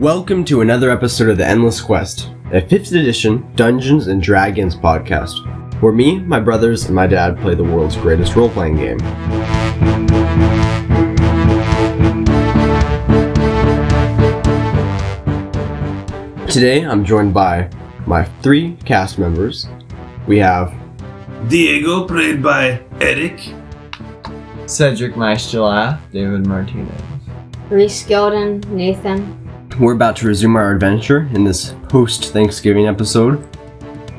Welcome to another episode of The Endless Quest, a 5th edition Dungeons and Dragons podcast, where me, my brothers, and my dad play the world's greatest role playing game. Today, I'm joined by my three cast members. We have Diego, played by Eric. Cedric Maestro, David Martinez. Reese Gilden, Nathan. We're about to resume our adventure in this post Thanksgiving episode.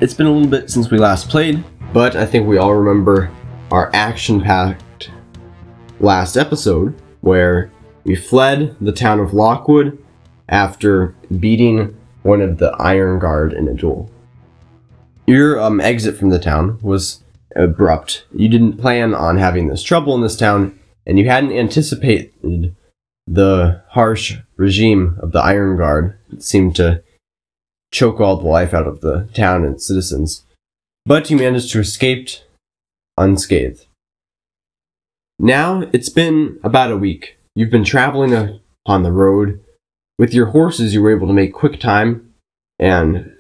It's been a little bit since we last played, but I think we all remember our action packed last episode where we fled the town of Lockwood after beating one of the Iron Guard in a duel. Your um, exit from the town was abrupt. You didn't plan on having this trouble in this town, and you hadn't anticipated the harsh regime of the Iron Guard seemed to choke all the life out of the town and its citizens. But you managed to escape unscathed. Now it's been about a week. You've been traveling upon the road. With your horses, you were able to make quick time and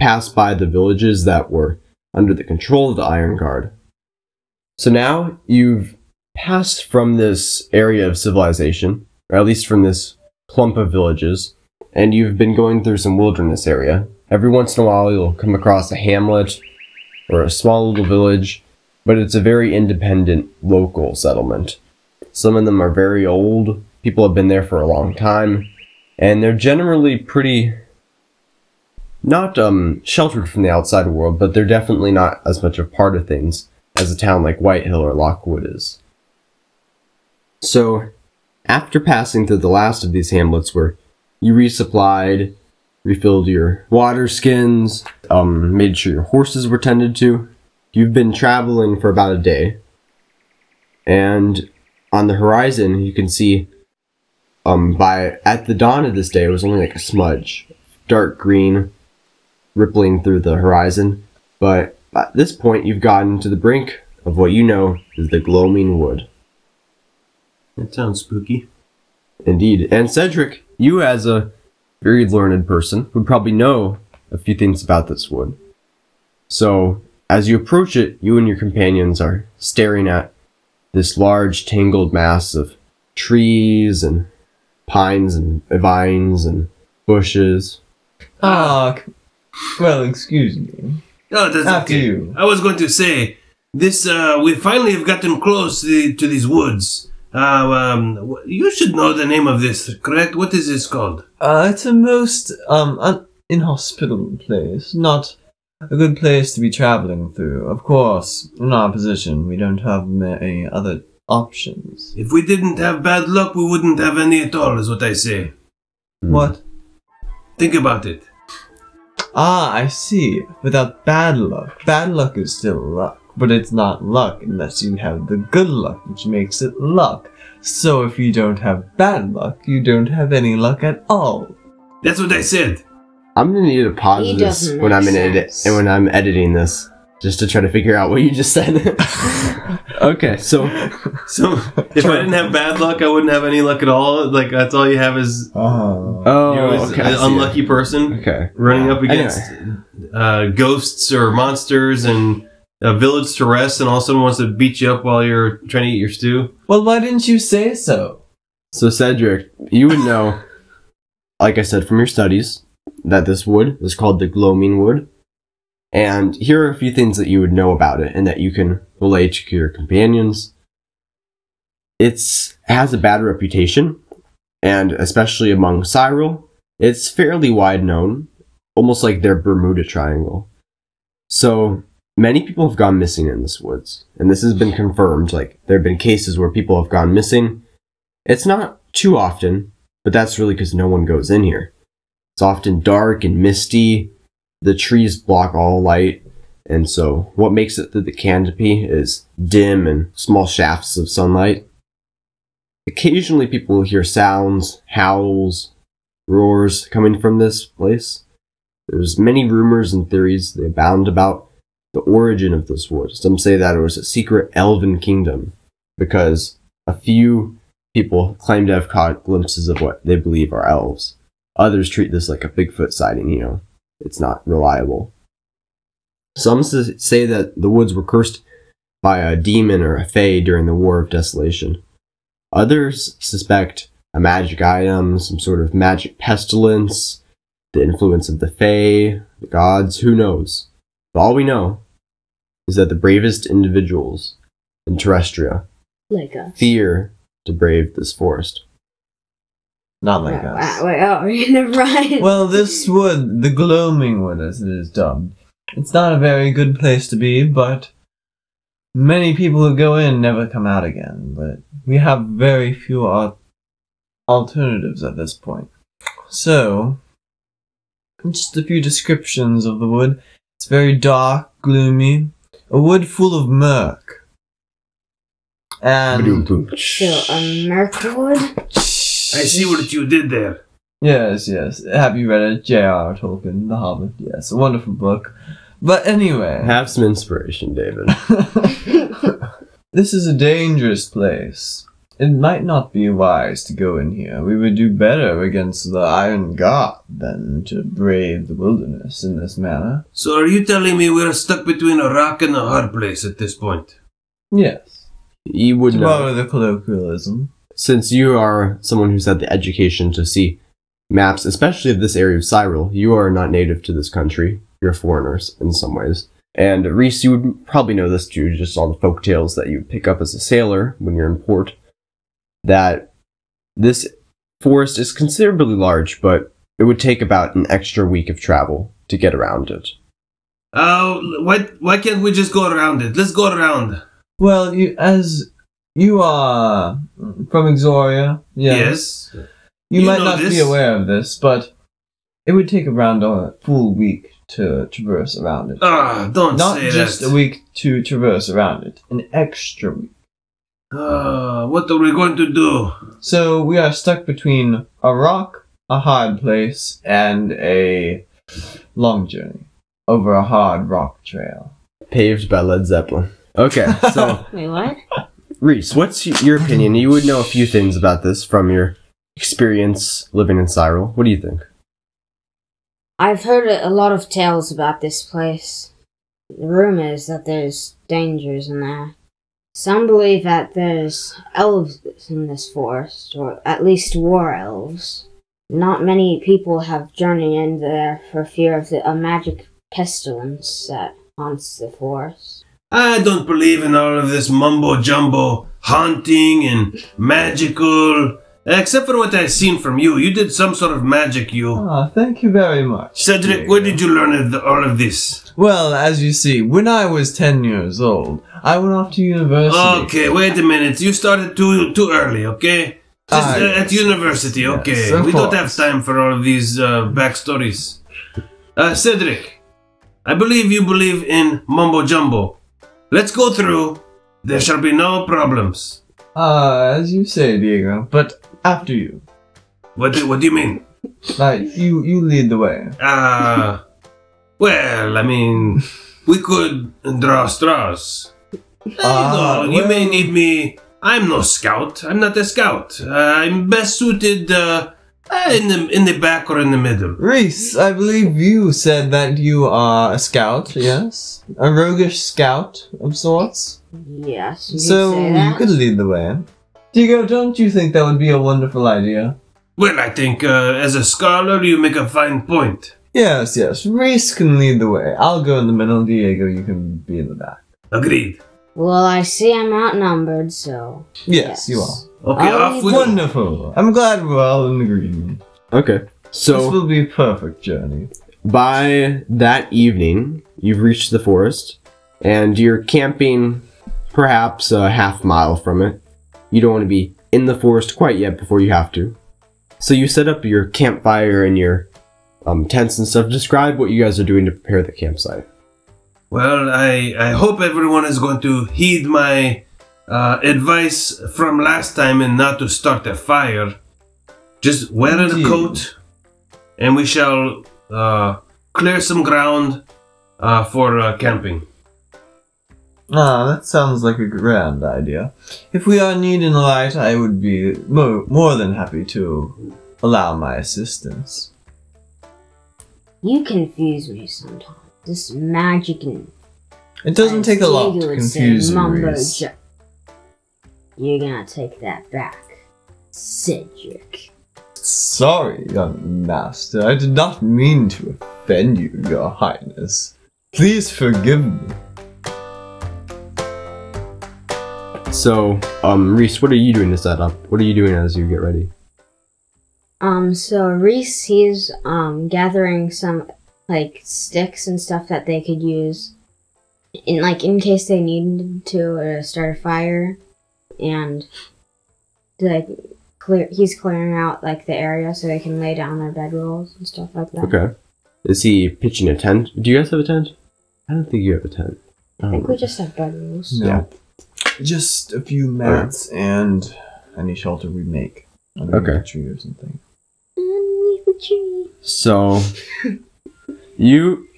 pass by the villages that were under the control of the Iron Guard. So now you've passed from this area of civilization, or at least from this clump of villages, and you've been going through some wilderness area. Every once in a while, you'll come across a hamlet or a small little village, but it's a very independent local settlement. Some of them are very old, people have been there for a long time, and they're generally pretty not um sheltered from the outside world, but they're definitely not as much a part of things as a town like Whitehill or Lockwood is. So, after passing through the last of these hamlets where you resupplied, refilled your water skins, um, made sure your horses were tended to, you've been traveling for about a day. And on the horizon, you can see um, by at the dawn of this day, it was only like a smudge, dark green, rippling through the horizon. But at this point, you've gotten to the brink of what you know is the gloaming wood. That sounds spooky. Indeed. And Cedric, you as a very learned person would probably know a few things about this wood. So, as you approach it, you and your companions are staring at this large tangled mass of trees and pines and vines and bushes. Ah, c- well, excuse me. Oh, that's After okay. you. I was going to say this. Uh, we finally have gotten close to, the, to these woods. Uh, um, you should know the name of this, correct? What is this called? Uh, it's a most um un- inhospitable place. Not a good place to be traveling through. Of course, in our position, we don't have many other options. If we didn't have bad luck, we wouldn't have any at all. Is what I say. What? Think about it. Ah, I see. Without bad luck, bad luck is still luck, but it's not luck unless you have the good luck, which makes it luck. So if you don't have bad luck, you don't have any luck at all. That's what I said. I'm gonna need to pause He this doesn't when I'm in make edit sense. and when I'm editing this, just to try to figure out what you just said. okay, so So if I didn't have bad luck, I wouldn't have any luck at all. Like that's all you have is Oh. oh, you know, is okay, I an see unlucky person. it. Okay, running up Anyway. against uh, ghosts or monsters and a village to rest, and all of a sudden wants to beat you up while you're trying to eat your stew. Well, why didn't you say so? So Cedric, you would know, like I said from your studies, that this wood is called the gloaming wood. And here are a few things that you would know about it and that you can relay to your companions. It's it has a bad reputation, and especially among Cyril, it's fairly wide known, almost like their Bermuda Triangle. So many people have gone missing in this woods, and this has been confirmed. Like there have been cases where people have gone missing. It's not too often, but that's really because no one goes in here. It's often dark and misty. The trees block all light, and so what makes it through the canopy is dim and small shafts of sunlight. Occasionally, people will hear sounds, howls, roars coming from this place. There's many rumors and theories that abound about the origin of this wood. Some say that it was a secret elven kingdom because a few people claim to have caught glimpses of what they believe are elves. Others treat this like a Bigfoot sighting, you know, it's not reliable. Some say that the woods were cursed by a demon or a fae during the War of Desolation. Others suspect a magic item, some sort of magic pestilence, the influence of the fae, the gods, who knows. But all we know is that the bravest individuals in Terrestria Like us. fear to brave this forest. Not like Wait, us. wait, oh, never mind. Well, this wood, the gloaming wood as it is dubbed, it's not a very good place to be, but many people who go in never come out again. But we have very few al- alternatives at this point. So, just a few descriptions of the wood. It's very dark, gloomy, a wood full of murk. And Ba-doom-boom. so, a Mirkwood? I see what you did there. Yes, yes. Have you read it? J.R.R. Tolkien, The Hobbit. Yes, a wonderful book. But anyway, Have some inspiration, David. this is a dangerous place. It might not be wise to go in here. We would do better against the Iron Guard than to brave the wilderness in this manner. So are you telling me we're stuck between a rock and a hard place at this point? Yes. You would To know. borrow the colloquialism. Since you are someone who's had the education to see maps, especially of this area of Cyril, you are not native to this country. You're foreigners in some ways. And Reese, you would probably know this too, just all the folk tales that you pick up as a sailor when you're in port. That this forest is considerably large, but it would take about an extra week of travel to get around it. Uh, why, why can't we just go around it? Let's go around. Well, you, as you are from Exoria, yes. Yes. You, You might know not be aware of this, but it would take around a full week to traverse around it. Ah, don't Not say just that. a week to traverse around it, an extra week. Ah, what are we going to do? So we are stuck between a rock, a hard place, and a long journey over a hard rock trail. Paved by Led Zeppelin. Okay, so Wait, what? Reese, what's y- your opinion? You would know a few things about this from your experience living in Cyril. What do you think? I've heard a a lot of tales about this place. The rumor that there's dangers in there. Some believe that there's elves in this forest, or at least war elves. Not many people have journeyed in there for fear of the, a magic pestilence that haunts the forest. I don't believe in all of this mumbo jumbo haunting and magical. Except for what I've seen from you. You did some sort of magic, you. Ah, thank you very much. Cedric, where did you learn all of this? Well, as you see, when I was 10 years old, I went off to university. Okay, wait a minute. You started too too early, okay? Just, Ah, uh, at university, Yes, okay. of we don't have time for all of these uh, backstories. Uh, Cedric, I believe you believe in mumbo jumbo. Let's go through. There shall be no problems. Ah, as you say, Diego, but after you. What do, what do you mean? Like, you, you lead the way. Uh, well, I mean, we could draw straws. Ah, no, you may need me. I'm no scout. I'm not a scout. Uh, I'm best suited uh, uh, in the in the back or in the middle. Reese, I believe you said that you are a scout, yes? A roguish scout of sorts? Yes, you so say you could lead the way. Diego, don't you think that would be a wonderful idea? Well, I think uh, as a scholar, you make a fine point. Yes, yes. Reese can lead the way. I'll go in the middle, Diego, you can be in the back. Agreed. Well, I see I'm outnumbered, so. Yes, you are. Okay, Oh, off we go. Wonderful. I'm glad we're all in agreement. Okay. So. This will be a perfect journey. by that evening, you've reached the forest, and you're camping perhaps a half mile from it. You don't want to be in the forest quite yet before you have to. So you set up your campfire and your um, tents and stuff. Describe what you guys are doing to prepare the campsite. Well, I I hope everyone is going to heed my uh, advice from last time and not to start a fire. Just wear a coat, and we shall uh, clear some ground uh, for uh, camping. Ah, that sounds like a grand idea. If we are needing light, I would be mo- more than happy to allow my assistance. You confuse me sometimes. This magic and It doesn't take a lot to confuse you, You're gonna take that back, Cedric. Sorry, young master. I did not mean to offend you, your highness. Please forgive me. So, um, Reese, what are you doing to set up? What are you doing as you get ready? Um, so Reese, he's um gathering some like sticks and stuff that they could use in like in case they needed to uh, start a fire, and like clear. He's clearing out like the area so they can lay down their bedrolls and stuff like that. Okay. Is he pitching a tent? Do you guys have a tent? I don't think you have a tent. I think we just have bedrolls. No. Yeah. Just a few mats and any shelter we make. Underneath Okay. a tree or something. Underneath the tree. So, you.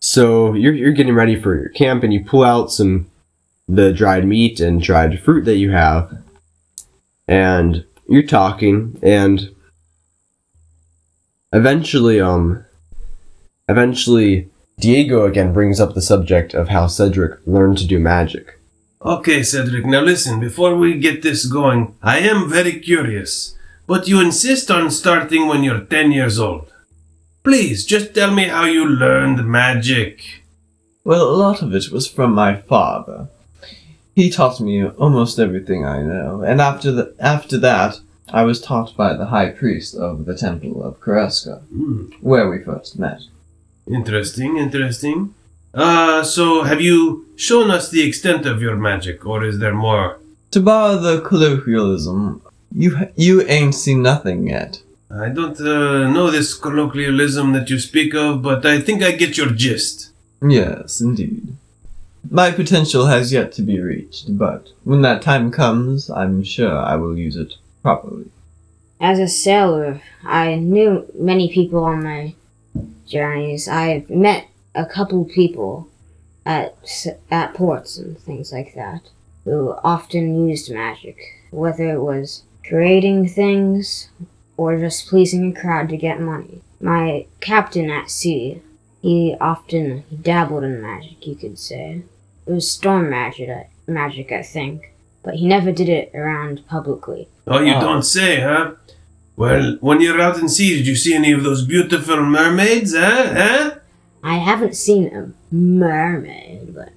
So you're you're getting ready for your camp, and you pull out some the dried meat and dried fruit that you have, and you're talking, and eventually, um, eventually, Diego again brings up the subject of how Cedric learned to do magic. Okay, Cedric, now listen, before we get this going, I am very curious, but you insist on starting when you're 10 years old. Please, just tell me how you learned magic. Well, a lot of it was from my father. He taught me almost everything I know, and after the, after that, I was taught by the high priest of the temple of Kareska, Hmm, where we first met. Interesting, interesting. Uh, so have you shown us the extent of your magic, or is there more? To borrow the colloquialism, you you ain't seen nothing yet. I don't uh, know this colloquialism that you speak of, but I think I get your gist. Yes, indeed. My potential has yet to be reached, but when that time comes, I'm sure I will use it properly. As a sailor, I knew many people on my journeys. I've met a couple people at at ports and things like that who often used magic, whether it was creating things or just pleasing a crowd to get money. My captain at sea, he often dabbled in magic, you could say. It was storm magic, I- magic, I think, but he never did it around publicly. Oh, you Oh. don't say, huh? Well, when you're out in sea, did you see any of those beautiful mermaids, huh? Huh? I haven't seen a mermaid, but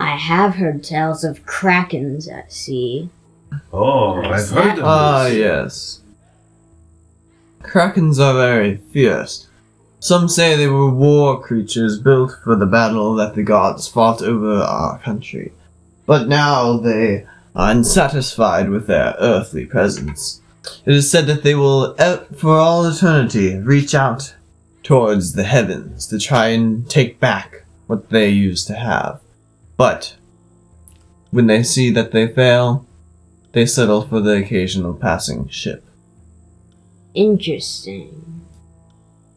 I have heard tales of krakens at sea. Oh, I've heard of them. Ah, this. yes. Krakens are very fierce. Some say they were war creatures built for the battle that the gods fought over our country. But now they are unsatisfied with their earthly presence. It is said that they will, for all eternity, reach out towards the heavens to try and take back what they used to have. But when they see that they fail, they settle for the occasional passing ship. Interesting.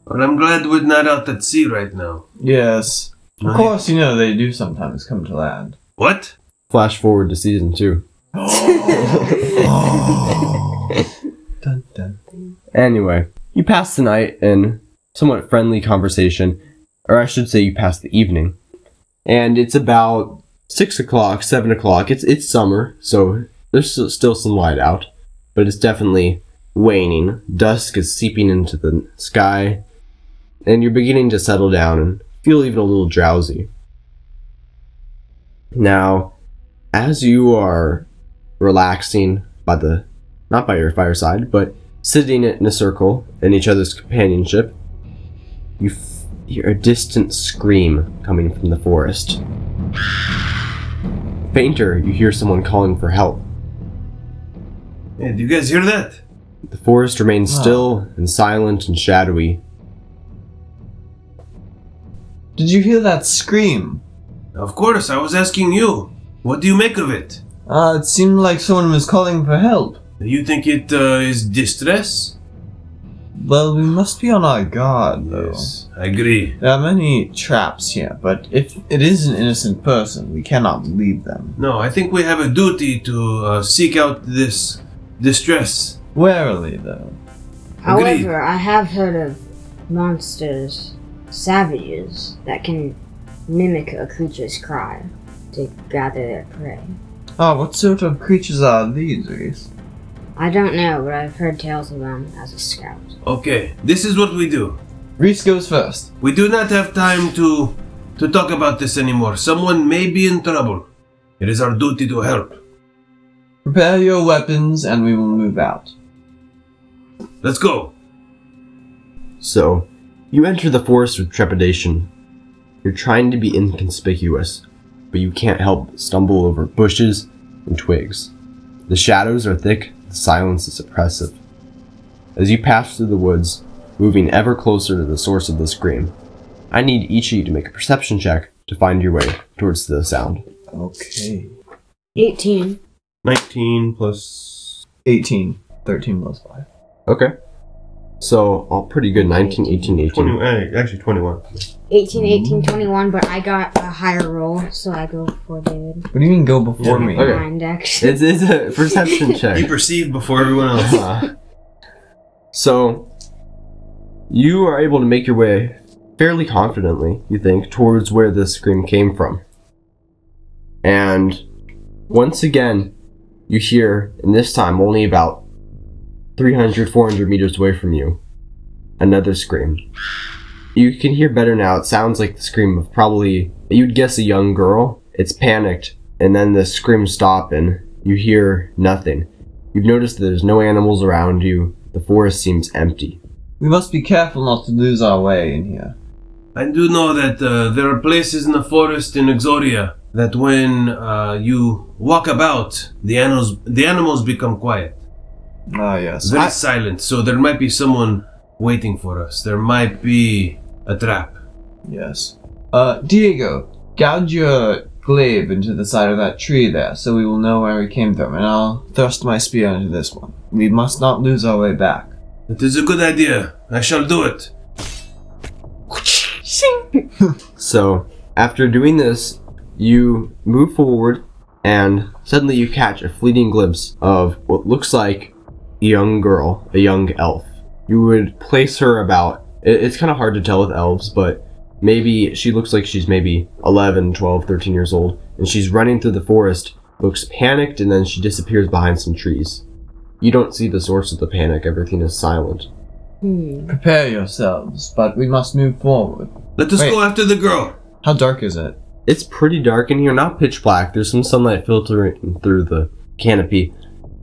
Well, I'm glad we're not out at sea right now. Yes. Of course, you know they do sometimes come to land. What? Flash forward to season two. Dun, dun. Anyway, you pass the night in somewhat friendly conversation, or I should say, you pass the evening, and it's about six o'clock, seven o'clock. It's it's summer, so there's still some light out, but it's definitely waning. Dusk is seeping into the sky, and you're beginning to settle down and feel even a little drowsy. Now, as you are relaxing by the not by your fireside, but sitting in a circle in each other's companionship, you f- hear a distant scream coming from the forest. Fainter, you hear someone calling for help. Hey, do you guys hear that? The forest remains Wow. still and silent and shadowy. Did you hear that scream? Of course, I was asking you. What do you make of it? Uh, it seemed like someone was calling for help. You think it uh, is distress? Well, we must be on our guard, though. Yes, I agree. There are many traps here, but if it is an innocent person, we cannot leave them. No, I think we have a duty to uh, seek out this distress Warily, though. However, I have heard of monsters, savages, that can mimic a creature's cry to gather their prey. Oh, what sort of creatures are these, Reese? I don't know, but I've heard tales of them as a scout. Okay, this is what we do. Reese goes first. We do not have time to to talk about this anymore. Someone may be in trouble. It is our duty to help. Prepare your weapons and we will move out. Let's go. So, you enter the forest with trepidation. You're trying to be inconspicuous, but you can't help but stumble over bushes and twigs. The shadows are thick, the silence is oppressive. As you pass through the woods, moving ever closer to the source of the scream, I need each of you to make a perception check to find your way towards the sound. Okay. 18. 19 plus 18. 13 plus 5. Okay. So, all pretty good 19, 18, 18. 20, eh, actually 21. 18, 18, 21, but I got a higher roll, so I go for David. What do you mean go before Yeah, me? okay. Mind, actually. It's, it's a perception check. You check. perceive before everyone else. Uh, so, you are able to make your way fairly confidently, you think, towards where this scream came from. And once again, you hear, and this time only about 300, 400 meters away from you, another scream. You can hear better now. It sounds like the scream of probably, you'd guess a young girl. It's panicked, and then the screams stop, and you hear nothing. You've noticed that there's no animals around you. The forest seems empty. We must be careful not to lose our way in here. I do know that uh, there are places in the forest in Exodia that when uh, you walk about, the animals the animals become quiet, Ah, yes. very I- silent. So there might be someone waiting for us. There might be a trap. yes. Uh, Diego, gouge your glaive into the side of that tree there so we will know where we came from, and I'll thrust my spear into this one. We must not lose our way back. It is a good idea. I shall do it. So, after doing this, you move forward, and suddenly you catch a fleeting glimpse of what looks like a young girl, a young elf. You would place her about, it's kind of hard to tell with elves, but maybe she looks like she's maybe 11, 12, 13 years old, and she's running through the forest, looks panicked, and then she disappears behind some trees. You don't see the source of the panic, everything is silent. Hmm. Prepare yourselves, but we must move forward. Let us Wait. go after the girl. How dark is it? It's pretty dark in here, not pitch black. There's some sunlight filtering through the canopy,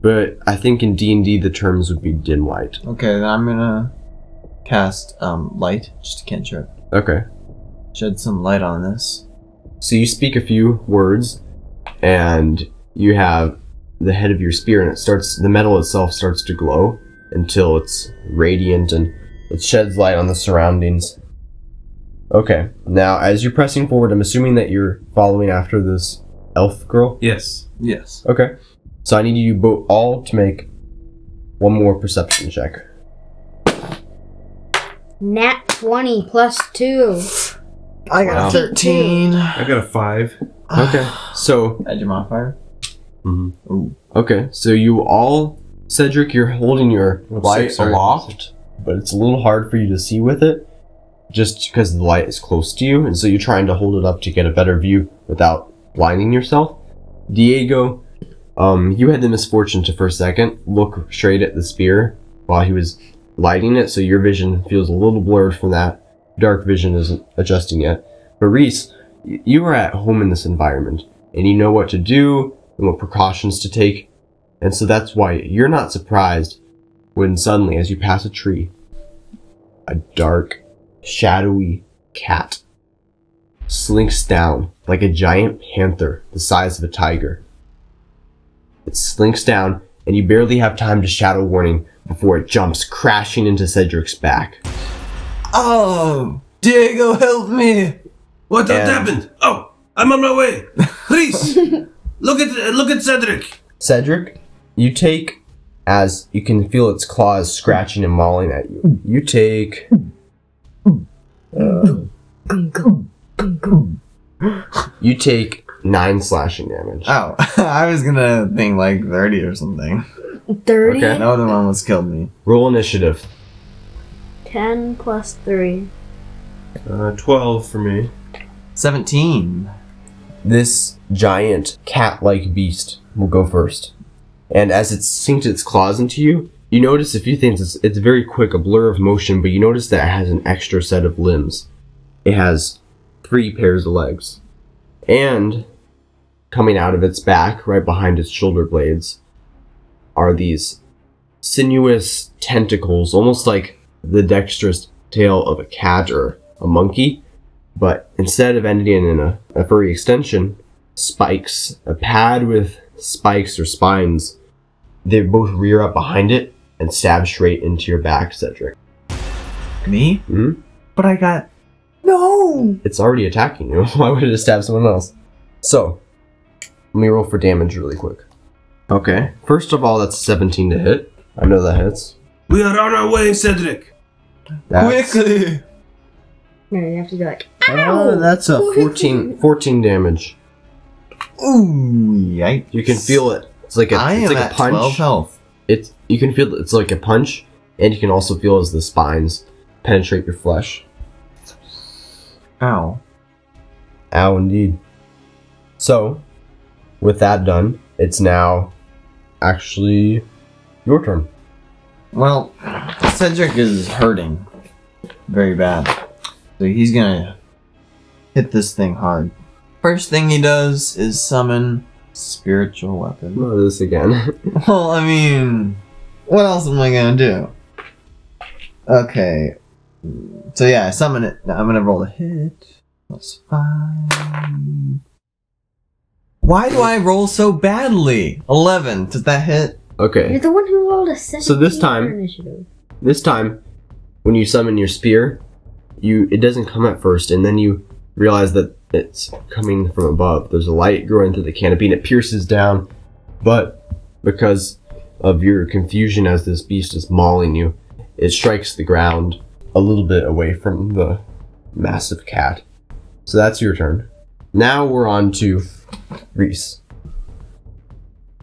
but I think in D and D the terms would be dim light. Okay, then I'm gonna cast um light, just a cantrip. Okay. Shed some light on this. So you speak a few words, and you have the head of your spear, and it starts. The metal itself starts to glow until it's radiant and it sheds light on the surroundings. Okay. Now, as you're pressing forward, I'm assuming that you're following after this elf girl. Yes. Yes. Okay. So I need you both all to make one more perception check. Nat 20 plus 2. I got a 13. I got a five. Okay. So Add your modifier. Mm-hmm. Ooh. okay. So you all, Cedric, you're holding your Oh, light six, sorry. aloft, but it's a little hard for you to see with it, just because the light is close to you, and so you're trying to hold it up to get a better view without blinding yourself. Diego, um, you had the misfortune to for a second look straight at the spear while he was lighting it, so your vision feels a little blurred from that. Dark vision isn't adjusting yet. But Reese, you are at home in this environment, and you know what to do and what precautions to take, and so that's why you're not surprised when suddenly, as you pass a tree, a dark, shadowy cat slinks down like a giant panther the size of a tiger. It slinks down, and you barely have time to shout a warning before it jumps crashing into Cedric's back. Oh, Diego, help me! What And- happened? Oh, I'm on my way. Reese, look at look at Cedric. Cedric, you take, as you can feel its claws scratching and mauling at you, you take. uh, you take nine slashing damage. Oh, I was gonna think like 30 or something. 30? Okay. No, the other one was killed me. Roll initiative. 10 plus 3. Uh, 12 for me. 17. This giant cat-like beast will go first, and as it sinks its claws into you, you notice a few things. It's, it's very quick, a blur of motion, but you notice that it has an extra set of limbs. It has three pairs of legs, and coming out of its back, right behind its shoulder blades, are these sinuous tentacles, almost like the dexterous tail of a cat or a monkey, but instead of ending in a, a furry extension, spikes, a pad with spikes or spines, they both rear up behind it and stab straight into your back, Cedric. Me? Hmm? But I got. No! It's already attacking you. Why would it stab someone else? So, let me roll for damage really quick. Okay, first of all, that's 17 to hit. I know that hits. We are on our way, Cedric. That's, Quickly! No, you have to be like, Oh, that's a 14, 14 damage. Ooh, yikes. You can feel it. It's like a, I it's am like at a punch. 12 health. it's you can feel it's like a punch, and you can also feel as the spines penetrate your flesh. Ow. Ow, indeed. So, with that done, it's now actually your turn. Well, Cedric is hurting very bad. So he's gonna hit this thing hard. First thing he does is summon spiritual weapon. Oh, this again. Well, I mean, what else am I gonna do? Okay. So yeah, I summon it. Now I'm gonna roll a hit. That's five. Why do I roll so badly? Eleven. Does that hit? Okay. You're the one who rolled a 17 So this time- initiative. This time, when you summon your spear, you it doesn't come at first, and then you realize that it's coming from above. There's a light growing through the canopy, and it pierces down. But because of your confusion as this beast is mauling you, it strikes the ground a little bit away from the massive cat. So that's your turn. Now we're on to Reese.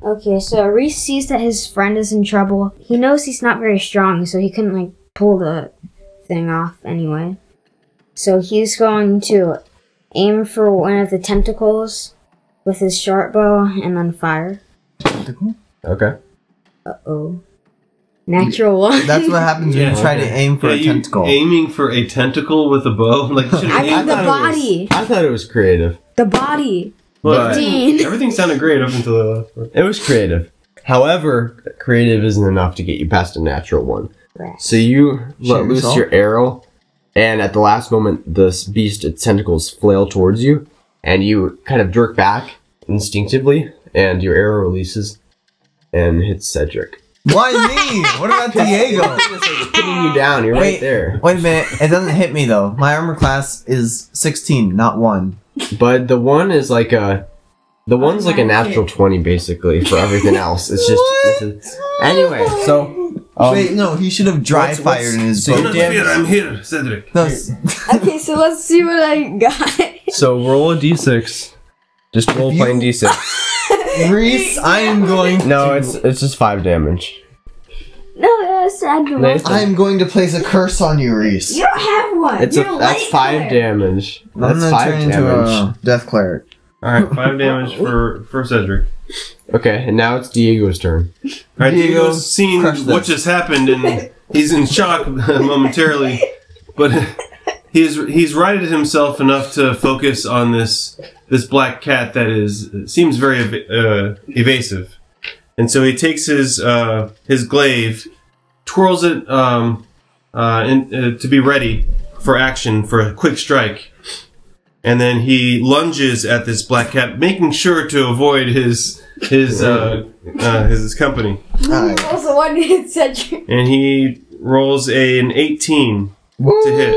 Okay, so Reese sees that his friend is in trouble. He knows he's not very strong, so he couldn't like pull the thing off anyway. So he's going to aim for one of the tentacles with his short bow and then fire. Tentacle? Okay. Uh oh. Natural one. That's what happens when Yeah. you try to aim for Yeah, a you tentacle. aiming for a tentacle with a bow? Like, you should've I mean the thought it was- body. I thought it was creative. The body. But 15. everything sounded great up until the last part. It was creative. However, creative isn't enough to get you past a natural one. So you let Share loose yourself. your arrow, and at the last moment, this beast, its tentacles flail towards you, and you kind of jerk back instinctively, and your arrow releases and hits Cedric. Why me? What about Diego? It's pinning you down. You're Wait. right there. Wait a minute. It doesn't hit me though. My armor class is 16, not 1. But the one is like a. The one's like a natural 20 basically for everything else. It's just. It's a- anyway, so. Um, Wait, no, he should have dry what's- fired in his so Do boat. not damn- fear, I'm here, Cedric. No, s- Okay, so let's see what I got. So roll a d6. Just roll If you- plain d6. Reese, I am going. No, to- it's it's just five damage. No, that's I Nathan. I'm going to place a curse on you, Reese. You don't have one. It's a You're that's light five colored. damage. I'm That's gonna five turn into damage. a death cleric. Alright, five damage for, for Cedric. Okay, and now it's Diego's turn. Alright, Diego, Diego's seen crush what this. just happened and he's in shock momentarily. But he's he's righted himself enough to focus on this this black cat that is seems very ev- uh, evasive. And so he takes his uh, his glaive, twirls it um, uh, in, uh, to be ready for action for a quick strike, and then he lunges at this black cat, making sure to avoid his his uh, uh, his company. Alright. Also, one hit Cedric. And he rolls a, an 18 to hit.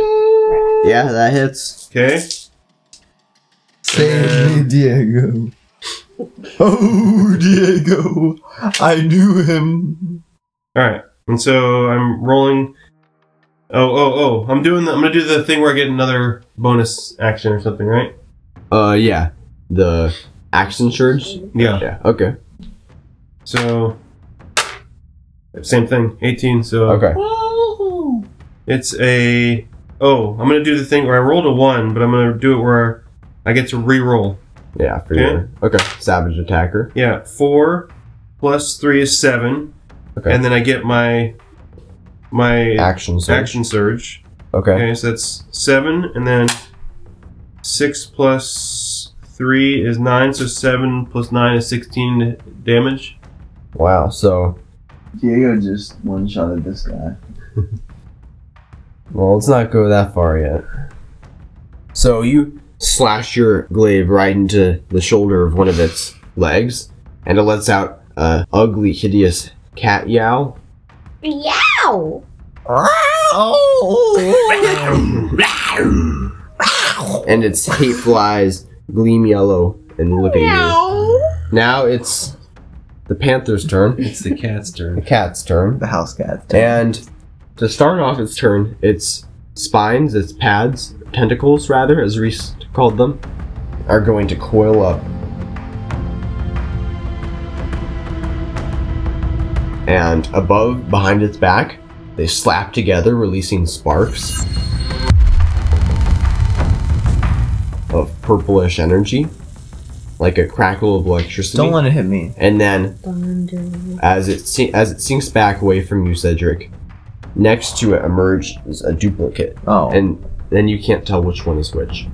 Yeah, that hits. Okay. Save me, Diego. Oh, Diego. I knew him. All right. And so I'm rolling. Oh, oh, oh! I'm doing. The, I'm gonna do the thing where I get another bonus action or something, right? Uh, yeah, the action surge. Yeah. Yeah. Okay. So Same thing. 18. So Okay. it's a. Oh, I'm gonna do the thing where I rolled a one, but I'm gonna do it where I get to re-roll. Yeah, for Okay. your okay. Savage attacker. Yeah, four plus three is seven, Okay. and then I get my my action surge. action surge. Okay. Okay, so that's seven, and then six plus three is nine, so seven plus nine is sixteen damage. Wow. So Diego just one shot at this guy. well, let's not go that far yet. So you slash your glaive right into the shoulder of one of its legs, and it lets out a ugly, hideous cat yowl. Yow! and its hateful eyes gleam yellow and look at you. Now it's the panther's turn, It's the cat's turn. the cat's turn, The house cat's turn. and to start off its turn, its spines, its pads, tentacles rather, as Reese called them, are going to coil up. And above, behind its back, they slap together, releasing sparks of purplish energy, like a crackle of electricity. Don't let it hit me. and then Thunder. as it si- as it sinks back away from you, Cedric, next to it emerges a duplicate, Oh. and then you can't tell which one is which.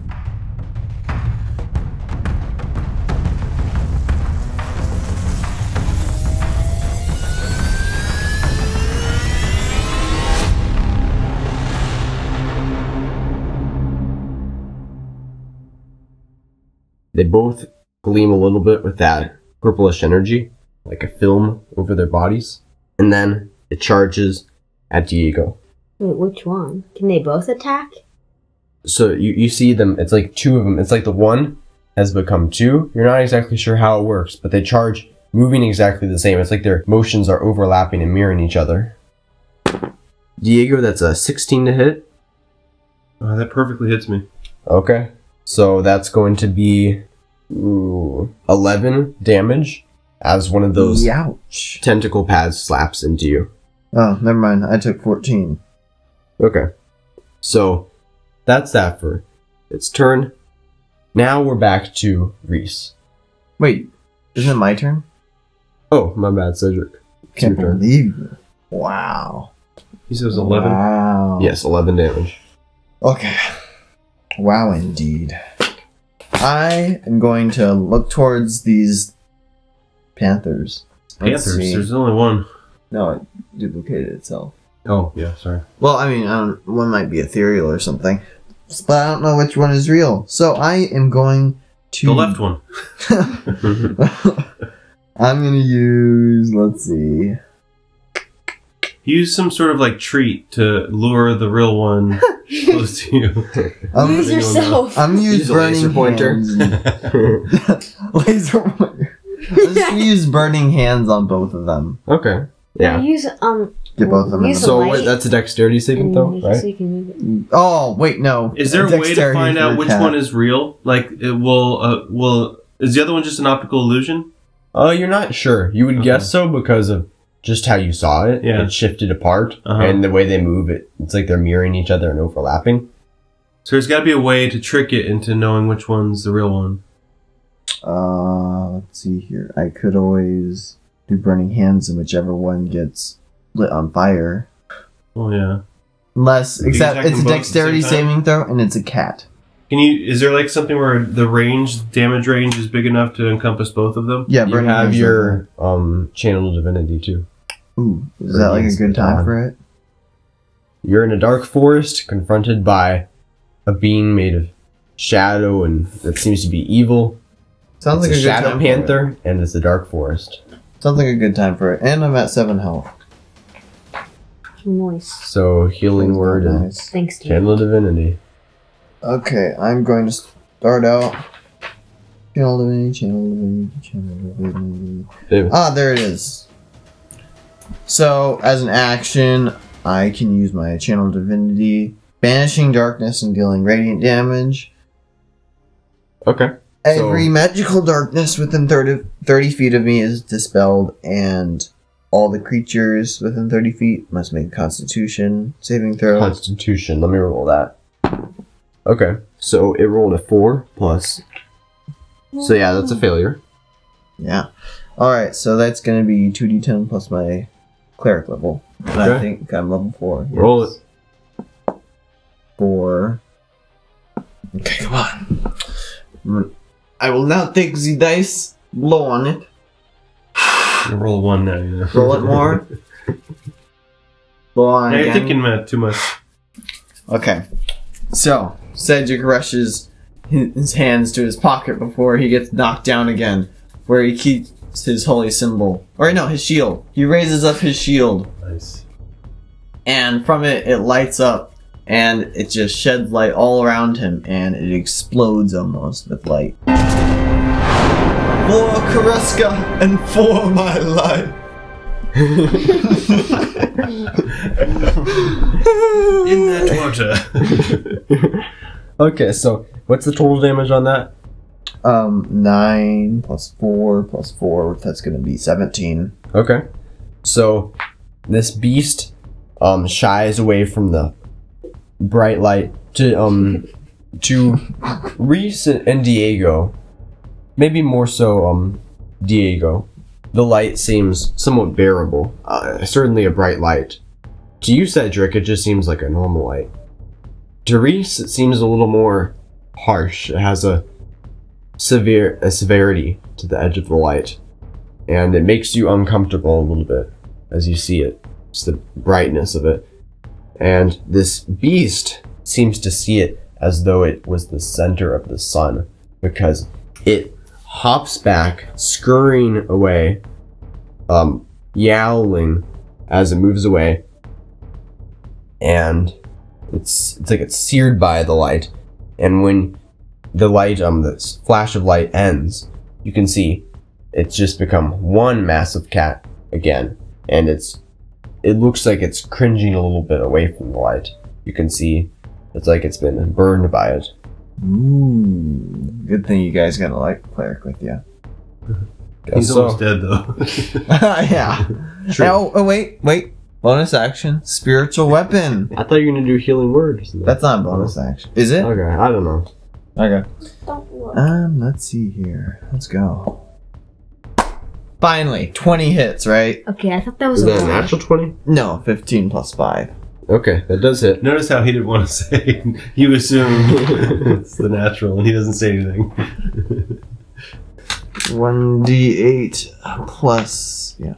They both gleam a little bit with that purplish energy, like a film over their bodies, and then it charges at Diego. Wait, which one? Can they both attack? So you, you see them, it's like two of them. It's like the one has become two. You're not exactly sure how it works, but they charge moving exactly the same. It's like their motions are overlapping and mirroring each other. Diego, that's a 16 to hit. Oh, that perfectly hits me. Okay. So that's going to be ooh, 11 damage as one of those Ouch. tentacle pads slaps into you. Oh, never mind. I took 14. Okay. So that's that for its turn. Now we're back to Reese. Wait, isn't it my turn? Oh, my bad, Cedric. It's Can't your turn. believe it. Wow. He says eleven. Wow. Yes, 11 damage. Okay. Wow, indeed. I am going to look towards these panthers. Let's Panthers. see. There's only one. No, it duplicated itself. Oh yeah, sorry. Well, I mean, I don't, one might be ethereal or something, but I don't know which one is real. So I am going to The left one. I'm gonna use. Let's see. Use some sort of like treat to lure the real one close to you. I'm, Use gonna- yourself. I'm gonna use, Use a burning laser pointer. hands laser pointer. I'm just gonna use burning hands on both of them. okay. Yeah. Use um. Get both of them. in Use the- a So light that's a dexterity saving and throw, make right? so you can move it. Oh wait, no. Is there a way to Dexterity find for out which cat. one is real? Like it will uh, will is the other one just an optical illusion? Uh, you're not sure. You would Okay. guess so because of just how you saw it. Yeah. It shifted apart, Uh-huh. and the way they move it, it's like they're mirroring each other and overlapping. So there's got to be a way to trick it into knowing which one's the real one. Uh, let's see here. I could always do burning hands, and whichever one gets lit on fire. Oh yeah. Unless, except it's a both at the dexterity saving throw, and it's a cat. Can you? Is there like something where the range, damage range, is big enough to encompass both of them? Yeah, you burning have hands your um channel divinity too. Ooh, is that like a good time on. for it? You're in a dark forest, confronted by a being made of shadow and that seems to be evil. Sounds it's like a a, good shadow time For it. panther, and it's a dark forest. Sounds like a good time for it. And I'm at seven health. Nice. So healing word and Thanks to channel divinity. Okay, I'm going to start out. Channel divinity, channel divinity, channel divinity. David. Ah, there it is. So, as an action, I can use my channel divinity, banishing darkness and dealing radiant damage. Okay. Every magical darkness within 30, 30 feet of me is dispelled, and all the creatures within 30 feet must make a constitution saving throw. Constitution. Let me roll that. Okay, so it rolled a four plus. So yeah, that's a failure. Yeah. Alright, so that's gonna be 2d10 plus my cleric level. And I Okay. think I'm level 4. Roll it. Four. Okay, come on. R- I will now take the dice, blow on it, You roll one now. You know. roll it more. blow on Yeah, it you're again. thinking about too much. Okay. So, Cedric rushes his hands to his pocket before he gets knocked down again, where he keeps his holy symbol. Or no, his shield. He raises up his shield, Nice. and from it, it lights up, and it just sheds light all around him, and it explodes almost with light. For Karuska and for my life. In that water. Okay, so what's the total damage on that? Um, nine plus four plus four. That's gonna be seventeen. Okay. So this beast um shies away from the bright light to um to Reese and Diego. Maybe more so um Diego. The light seems somewhat bearable. Uh, certainly a bright light. To you, Cedric, it just seems like a normal light. To Reese, it seems a little more harsh. It has a severe a severity to the edge of the light and it makes you uncomfortable a little bit as you see it. It's the brightness of it. And this beast seems to see it as though it was the center of the sun because it hops back, scurrying away, um, yowling as it moves away, and it's it's like it's seared by the light. And when the light, um, the flash of light ends, you can see it's just become one massive cat again. And it's it looks like it's cringing a little bit away from the light. You can see it's like it's been burned by it Ooh, good thing you guys got a light cleric with you. He's So- almost dead though. yeah. Oh, oh, wait, wait. Bonus action, spiritual weapon. i thought you were gonna do healing word That's not a bonus action, is it? okay i don't know Okay. Um, let's see here. Let's go. Finally, twenty hits, right? Okay, I thought that was is a that a natural 20 No, fifteen plus five. Okay that does hit Notice how he didn't want to say. You assume it's the natural, and he doesn't say anything. One d eight plus yeah.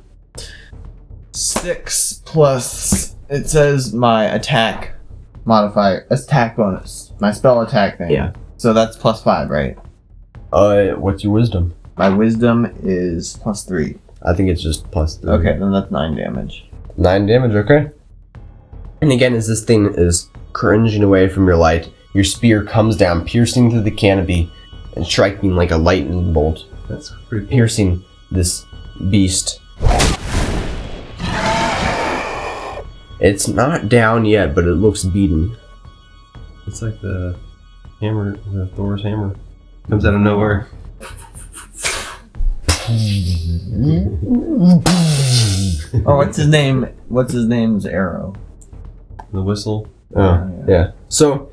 Six plus it says my attack modifier attack bonus. My spell attack thing. Yeah. So that's plus five, right? uh what's your wisdom My wisdom is plus three. i think it's just plus three. Okay, then that's nine damage. Nine damage, okay. And again, as this thing is cringing away from your light, your spear comes down, piercing through the canopy and striking like a lightning bolt, That's pretty cool. piercing this beast. It's not down yet, but it looks beaten. It's like the hammer, the Thor's hammer, comes out of nowhere. Oh, what's his name? What's his name's arrow? The whistle. Oh, yeah. So,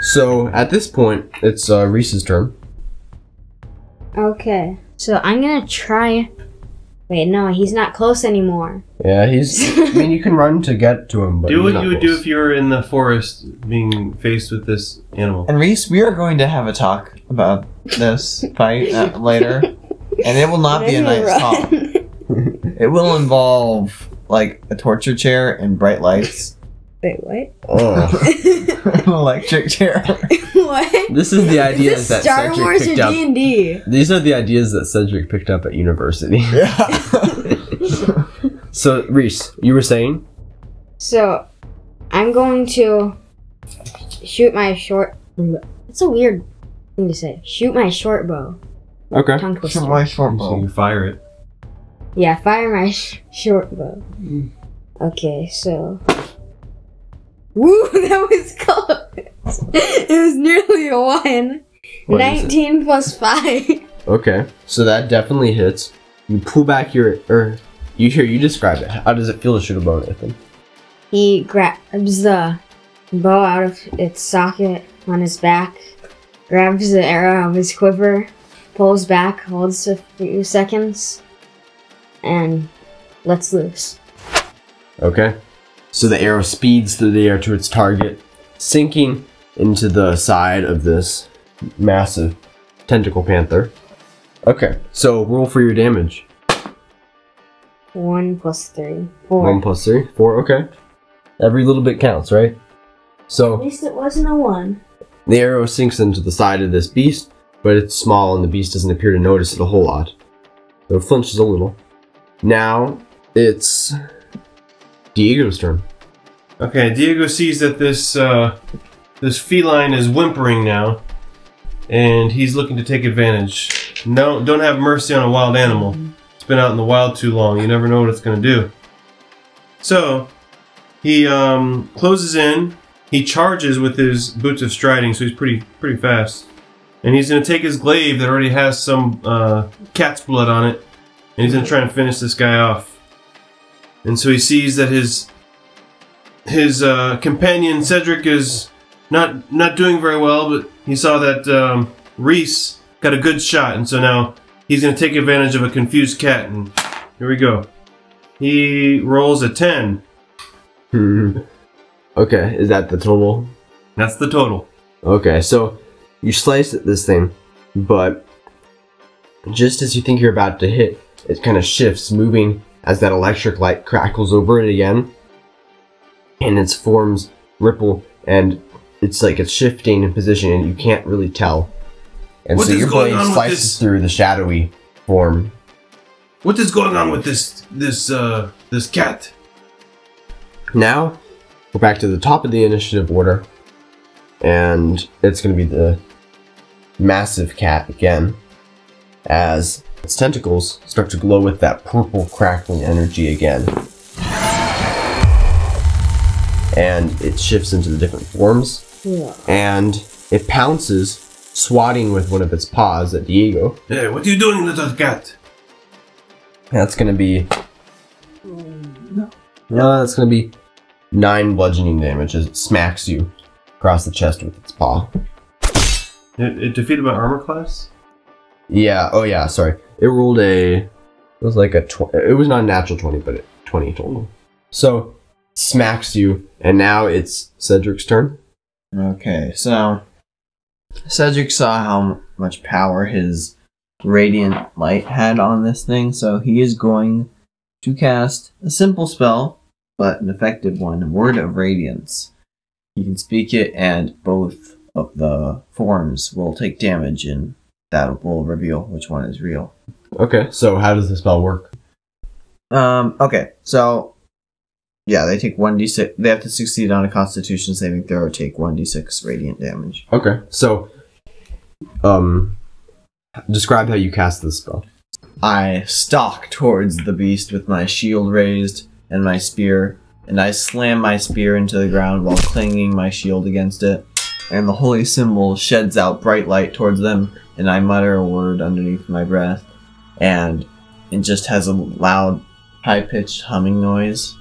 so at this point, it's uh, Reese's turn. Okay, so I'm gonna try. Wait, no, he's not close anymore. Yeah, he's. I mean, you can run to get to him, but do he's what not you would do if you were in the forest being faced with this animal. And Reese, we are going to have a talk about this fight uh, later, and it will not be a I'm gonna nice talk. It will involve like a torture chair and bright lights, Wait, what? Oh. an electric chair. what? This is the ideas that Star Cedric Wars or picked up. D and D? These are the ideas that Cedric picked up at university. yeah. so, Reese, you were saying? So, I'm going to shoot my short. It's a weird thing to say. Shoot my short bow. Okay. Tongue twister. My short So bow. you fire it. Yeah, fire my sh- short bow. Mm. Okay, so. Woo, that was close. it was nearly a one. What is it? 19 plus 5. Okay. So that definitely hits. you pull back your or you hear you describe it. How does it feel to shoot a bow, Nathan? He grabs the bow out of its socket on his back, grabs the arrow out of his quiver, pulls back, holds a few seconds, and lets loose. Okay. So the arrow speeds through the air to its target, sinking into the side of this massive tentacle panther. Okay. So roll for your damage. One plus three. Four. One plus three. Four. Okay. Every little bit counts, right? So At least it wasn't a one. The arrow sinks into the side of this beast, but it's small and the beast doesn't appear to notice it a whole lot. So it flinches a little. Now it's Diego's turn. Okay, Diego sees that this uh, this feline is whimpering now, and he's looking to take advantage. No, don't have mercy on a wild animal. It's been out in the wild too long. You never know what it's going to do. So he um, closes in. He charges with his boots of striding, so he's pretty pretty fast. And he's going to take his glaive that already has some uh, cat's blood on it, and he's going to try and finish this guy off. And so he sees that his his uh, companion Cedric is not not doing very well, but he saw that um, Reese got a good shot, and so now he's going to take advantage of a confused cat. And here we go. He rolls a ten. Hmm. okay, is that the total? That's the total. Okay, so you slice at this thing, but just as you think you're about to hit, it kind of shifts, moving as that electric light crackles over it again, and its forms ripple, and it's like it's shifting in position, and you can't really tell. And What so your blade slices through the shadowy form. What is going on with this this uh this cat? Now, we're back to the top of the initiative order, and it's going to be the massive cat again, as its tentacles start to glow with that purple crackling energy again. And it shifts into the different forms, Yeah. and it pounces, swatting with one of its paws at Diego. Hey, what are you doing, little cat? That's going to be. Mm, no, No, that's going to be nine bludgeoning damage as it smacks you across the chest with its paw. It, it defeated my armor class. Yeah. Oh, yeah. Sorry. It rolled a. It was like a. Tw- it was not a natural twenty, but a twenty total. So smacks you, and now it's Cedric's turn. Okay, so Cedric saw how much power his radiant light had on this thing, so he is going to cast a simple spell, but an effective one Word of Radiance. He can speak it, and both of the forms will take damage, and that will reveal which one is real. Okay. So how does the spell work? Um, okay, so yeah, they take 1d6. They have to succeed on a constitution saving throw or take 1d6 radiant damage. Okay. So, um, describe how you cast this spell. I stalk towards the beast with my shield raised and my spear, and I slam my spear into the ground while clanging my shield against it. And the holy symbol sheds out bright light towards them, and I mutter a word underneath my breath, and it just has a loud, high pitched humming noise,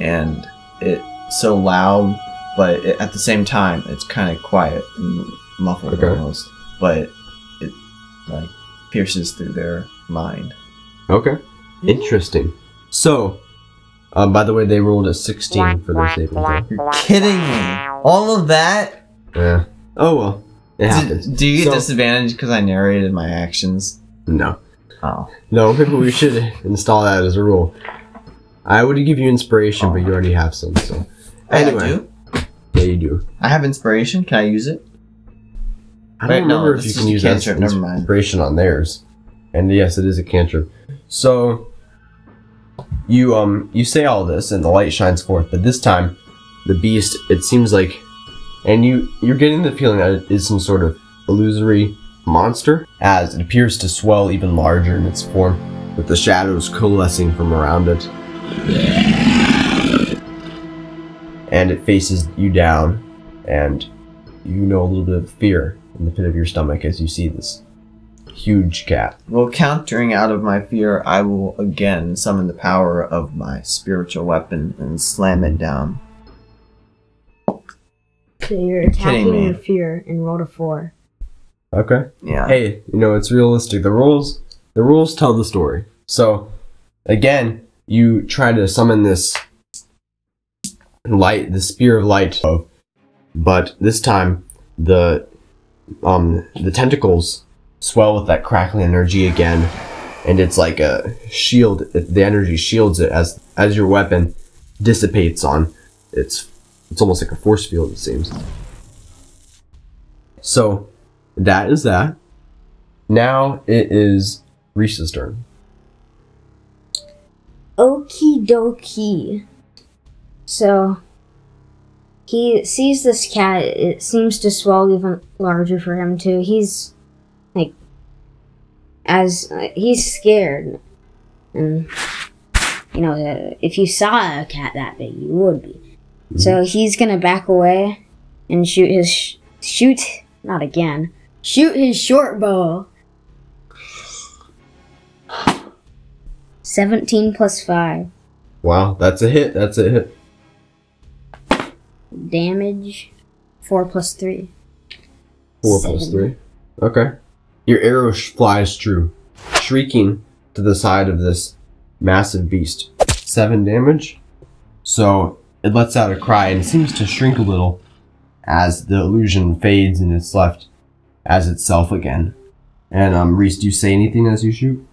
and it's so loud, but it, at the same time, it's kind of quiet and muffled Okay. almost, but it like pierces through their mind. Okay. Interesting. So, um, by the way, they rolled a 16 for their saving throw. You're kidding me! All of that? Yeah. Oh well. It Do, happens. do you get So- disadvantage because I narrated my actions? No. Oh. No, we should install that as a rule. I would give you inspiration, but you already have some, so. Anyway. I do? Yeah, you do. I have inspiration. Can I use it? I don't no, remember if this you can use that cantrip, never mind. inspiration on theirs. And yes, it is a cantrip. So you um you say all this and the light shines forth, but this time the beast it seems like and you you're getting the feeling that it is some sort of illusory monster as it appears to swell even larger in its form with the shadows coalescing from around it. And it faces you down and you know a little bit of fear in the pit of your stomach as you see this huge cat. Well, countering out of my fear, I will again summon the power of my spiritual weapon and slam it down. So you're attacking me. with fear and rolled a four. Okay. Yeah. Hey, you know it's realistic. The rules, the rules tell the story. So, again, you try to summon this light, the spear of light, but this time the um the tentacles swell with that crackling energy again, and it's like a shield. The energy shields it as as your weapon dissipates on. It's it's almost like a force field. It seems. So, that is that. Now it is Reese's turn. Okie dokie. So he sees this cat. It seems to swell even larger for him too. He's like, as uh, he's scared, and you know, uh, if you saw a cat that big, you would be. So he's gonna back away and shoot his sh- shoot not again. Shoot his short bow. Seventeen plus five. Wow, that's a hit. That's a hit. damage four plus three Four plus Seven. three. Okay. Your arrow sh- flies true, shrieking to the side of this massive beast. Seven damage. So it lets out a cry and seems to shrink a little as the illusion fades and it's left as itself again. And um, Reese, do you say anything as you shoot?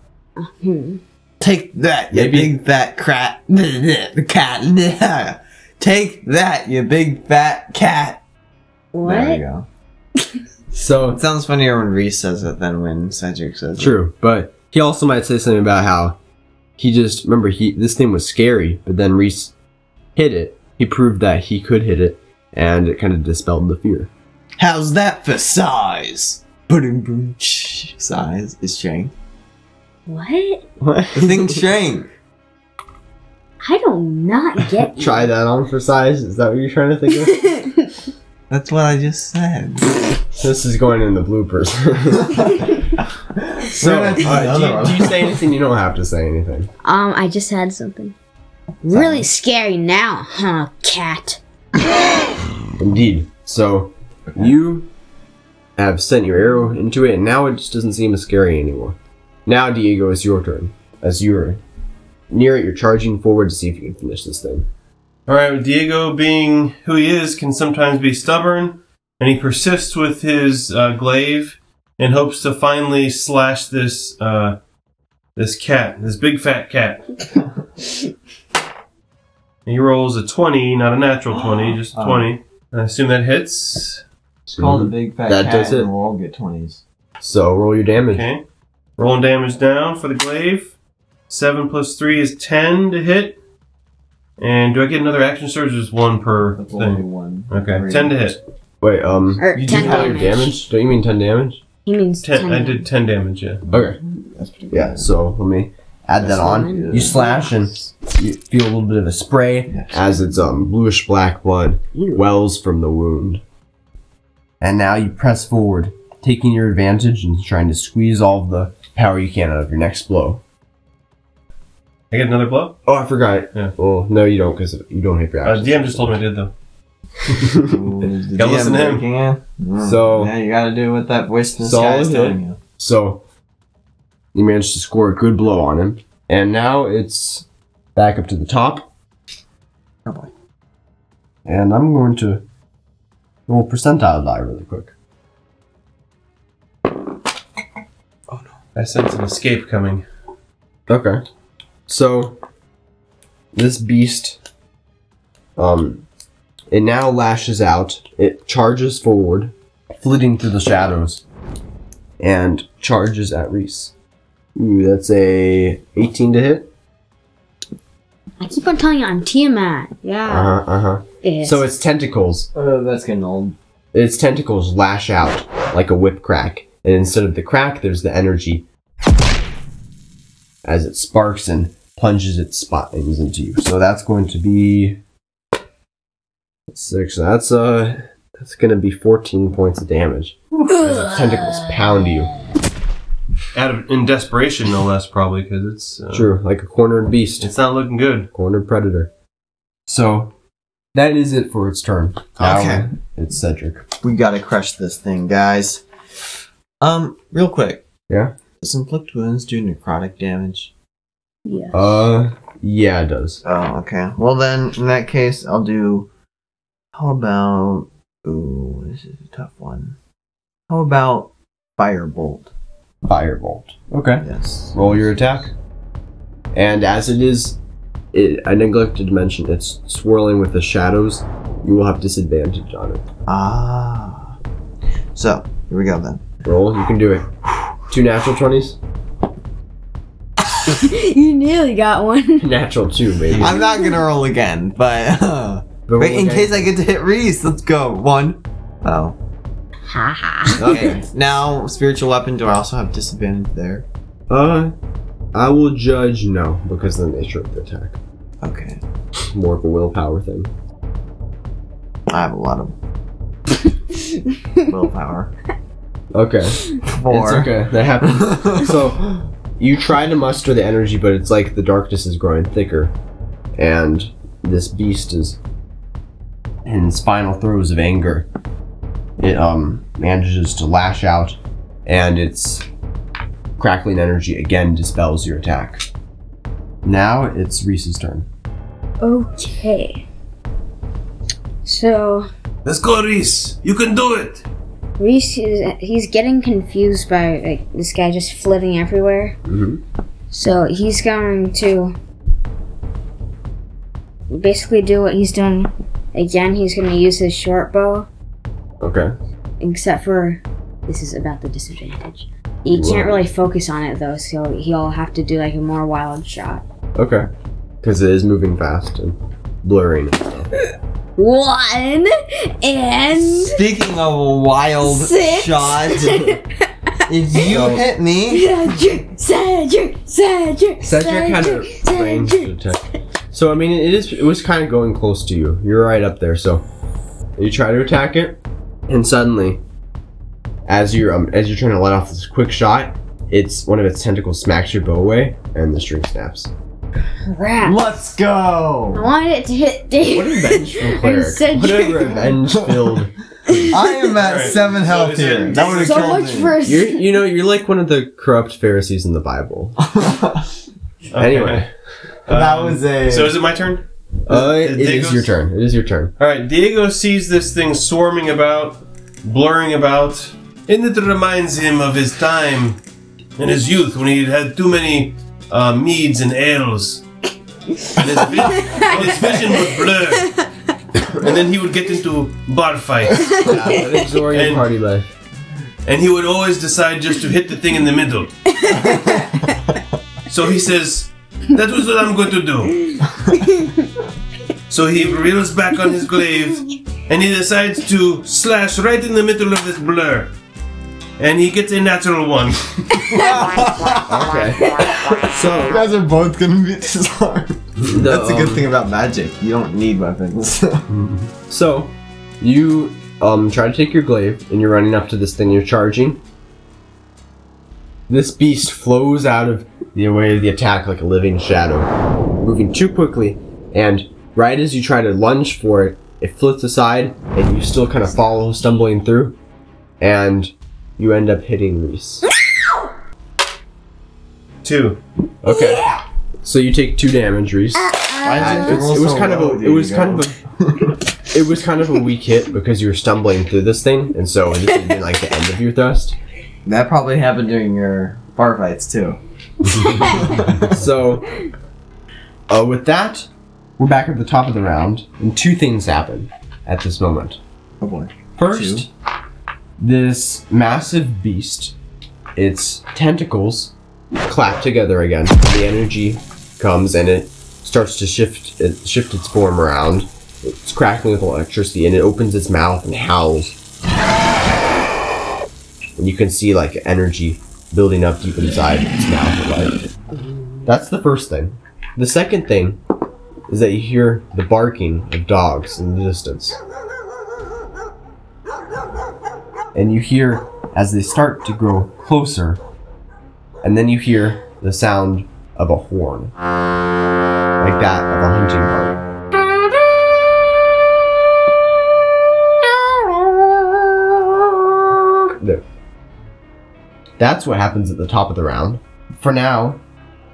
hmm. Take that, you Maybe- big fat cat. the cat. Take that, you big fat cat. There we what go. So It sounds funnier when Reese says it than when Cedric says it. True, but he also might say something about how he just remember he this thing was scary, but then Reese hit it. He proved that he could hit it, and it kind of dispelled the fear. How's that for size? Boom, boom, shh. Size is strength. what What? The thing shrank. i don't not get you. Try that on for size. Is that what you're trying to think of? That's what I just said. this is going in the bloopers. so, We're gonna have to do uh, do, you, do you say anything? You don't have to say anything. um i just had something really scary now huh cat Indeed. So, you have sent your arrow into it, and now it just doesn't seem as scary anymore. Now, Diego, it's your turn. As you're near it, you're charging forward to see if you can finish this thing. All right, Diego, being who he is, can sometimes be stubborn, and he persists with his uh, glaive and hopes to finally slash this uh, this cat, this big fat cat. he rolls a twenty, not a natural twenty, just a Oh. twenty. I assume that hits. It's called a big fat That cat does it. and we'll all get 20s. So, roll your damage. Okay, rolling damage down for the glaive. Seven plus three is ten to hit. And do I get another action surge? Or just one per That's only thing. one. Okay, Every- ten to hit. Wait, um, or You 10 do roll damage. damage? Don't you mean 10 damage? he means 10, Ten. I did ten damage. Yeah. Okay. That's pretty good. Yeah, so let me add that on. fine. You slash and you feel a little bit of a spray Yes. as its um, bluish black blood wells from the wound. And now you press forward, taking your advantage and trying to squeeze all of the power you can out of your next blow. I get another blow. Oh, I forgot. Yeah. Well, no, you don't because you don't hit your Uh, action. DM just told me I did though. Ooh, is the Gotta listen to him. breaking? Mm. So- yeah, you gotta do what that voice in the sky is hit. telling you. So you managed to score a good blow on him, and now it's back up to the top. Oh boy. And I'm going to roll percentile die really quick. Oh no. I sense an escape coming. Okay. So this beast um it now lashes out. It charges forward, flitting through the shadows, and charges at Reese. Ooh, that's a 18 to hit. i keep on telling you i'm tiamat yeah Uh huh. Uh huh. Yes. So its tentacles, Oh, that's getting old. its tentacles lash out like a whip crack, and instead of the crack, there's the energy as it sparks and plunges its spines into you. So that's going to be six. That's uh, that's going to be 14 points of damage. As its tentacles pound you. Out of in desperation, no less, probably because it's uh, True, like a cornered beast, It's not looking good. cornered predator. So that is it for its turn. Now Okay. it's Cedric. We gotta crush this thing, guys. Um, real quick. Yeah? Does inflict wounds do necrotic damage? Yeah. Uh, yeah, it does. Oh, okay. Well then, in that case, I'll do. How about? Ooh, this is a tough one. How about firebolt? Firebolt. Okay. Yes. Roll your attack. And as it is, it, I neglected to mention, it's swirling with the shadows. You will have disadvantage on it. Ah. So here we go then. Roll, you can do it. Two natural 20s? you nearly got one. Natural 2, maybe. I'm not gonna roll again, but uh, But wait, in again. case I get to hit Reese, let's go. One. Oh. Ha ha. Okay. now, spiritual weapon. Do I also have disadvantage there? Uh, I will judge no, because of the nature of the attack. Okay. More of a willpower thing. I have a lot of willpower. Okay. Four. It's okay. That happens. so, you try to muster the energy, but it's like the darkness is growing thicker. And this beast is in its final throes of anger. It um manages to lash out, and its crackling energy again dispels your attack. Now it's Reese's turn. Okay. So Let's go, Reese. You can do it. Reese is he's getting confused by like this guy just flitting everywhere. Mm-hmm. So he's going to basically do what he's doing again. He's going to use his short bow, Okay. except for this is about the disadvantage. You can't Whoa. really focus on it though, so he'll have to do like a more wild shot. Okay. Because it is moving fast and blurring. One and Speaking of wild Six. shot, if you So- hit me, Cedric, Cedric, Cedric, Cedric had a ranged attack. So I mean, it is. It was kind of going close to you. You're right up there. So you try to attack it, and suddenly, as you're um, as you're trying to let off this quick shot, it's one of its tentacles smacks your bow away, and the string snaps. Crap. let's go. I wanted it to hit Dave. What a revengeful And cleric! Cedric. What a revenge-filled. I am at Alright, seven so health is it- here. That would have so killed much me. for You're, you know, you're like one of the corrupt Pharisees in the Bible. Anyway, that Um, was a. So is it my turn? Uh, it Diego's- is your turn. It is your turn. All right. Diego sees this thing swarming about, blurring about, and it reminds him of his time in his youth when he had too many uh, meads and ales, and his, vi- and his vision would blur. And then he would get into bar fights, An exhilarating And- party life. and he would always decide just to hit the thing in the middle. So he says, That was what I'm going to do. So he reels back on his glaive and he decides to slash right in the middle of this blur. And he gets a natural one. Okay. So you guys are both gonna be disarmed. the, That's a good thing about magic. You don't need weapons. So, you um try to take your glaive, and you're running up to this thing. You're charging. This beast flows out of the way of the attack like a living shadow, moving too quickly. And right as you try to lunge for it, it flips aside, and you still kind of follow, stumbling through, and you end up hitting Reese. Two. Okay. So you take two damage, Reese. Uh-uh. Why It's- it was kind of a, it was kind of a, it was kind of a weak hit because you were stumbling through this thing, and so this would be like the end of your thrust. That probably happened during your bar fights too. So, uh, with that, we're back at the top of the round, and two things happen at this moment. Oh boy. First, this massive beast, its tentacles clap together again. The energy comes and it starts to shift it, shift its form around. It's crackling with electricity, and it opens its mouth and howls. And you can see like energy building up deep inside its mouth. Like that's the first thing. The second thing is that you hear the barking of dogs in the distance and you hear as they start to grow closer and then you hear the sound of a horn, like that of a hunting party. That's what happens at the top of the round. For now,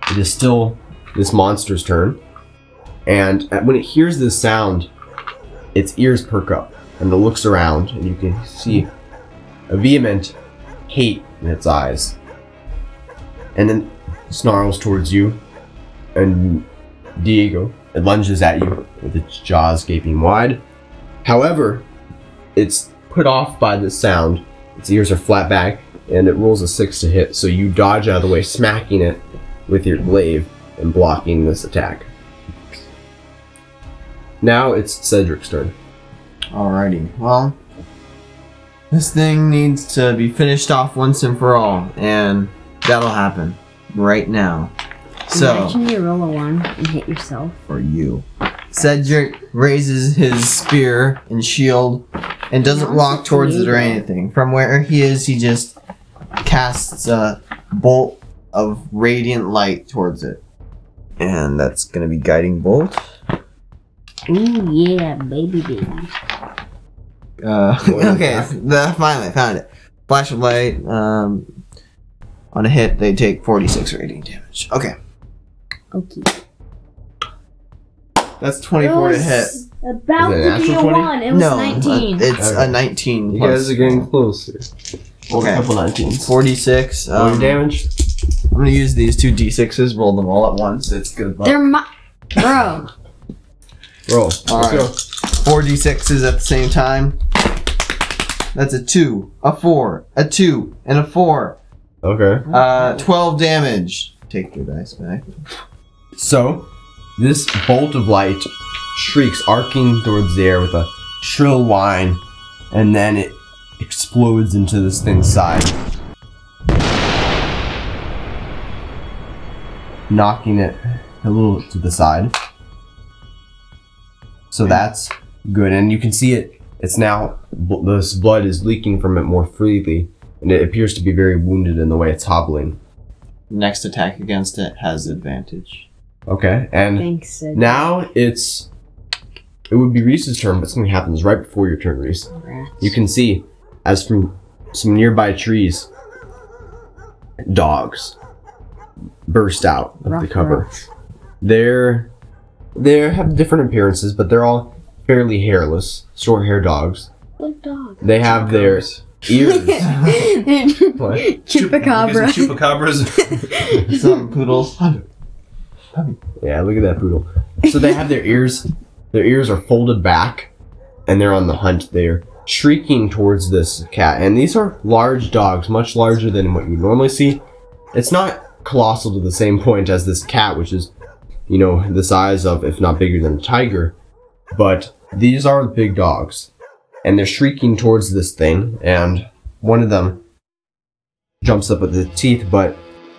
it is still this monster's turn, and uh, when it hears this sound, its ears perk up and it looks around, and you can see a vehement hate in its eyes. And then snarls towards you, and Diego it lunges at you with its jaws gaping wide. However, it's put off by the sound. Its ears are flat back, and it rolls a six to hit. So you dodge out of the way, smacking it with your glaive and blocking this attack. Now it's Cedric's turn. Alrighty. Well, this thing needs to be finished off once and for all, and that'll happen right now. So, Imagine you roll a one and hit yourself. for you, Cedric raises his spear and shield and doesn't walk towards it or anything. From where he is, he just casts a bolt of radiant light towards it. And that's gonna be guiding bolt. Ooh yeah, baby baby. Uh, okay, the, finally found it. Flash of light. Um, on a hit, they take 46 radiant damage. Okay, Okay. that's 24 to hit. About to be a 20? one. It was no, nineteen. uh, it's Okay. a 19. You plus guys are getting closer. Okay. Couple 19s. 46. Roll your Um, damage. I'm gonna use these two d6s, roll them all at once. It's good luck. They're my bro. Roll. All Let's go. Four d6s at the same time. That's a two, a four, a two, and a four. Okay. Uh, 12 damage. Take your dice back. So, this bolt of light shrieks, arcing towards the air with a shrill whine, and then it explodes into this thing's side, knocking it a little to the side. So hmm. that's good, and you can see it. It's now this blood is leaking from it more freely, and it appears to be very wounded in the way it's hobbling. Next attack against it has advantage. Okay, and Thanks. Sid. Now it's it would be Reese's turn, but something happens right before your turn, Reese. Rats. You can see as from some nearby trees, dogs burst out of Ruff, the cover. They're they have different appearances, but they're all fairly hairless, short hair dogs. Good dog. They have their ears. what? Chupacabra. Chupacabras. Some poodles. Yeah, look at that poodle. So they have their ears, their ears are folded back, and they're on the hunt. They're shrieking towards this cat, and these are large dogs, much larger than what you normally see. It's not colossal to the same point as this cat, which is, you know, the size of, if not bigger than a tiger. But these are big dogs, and they're shrieking towards this thing, and one of them jumps up with the teeth, but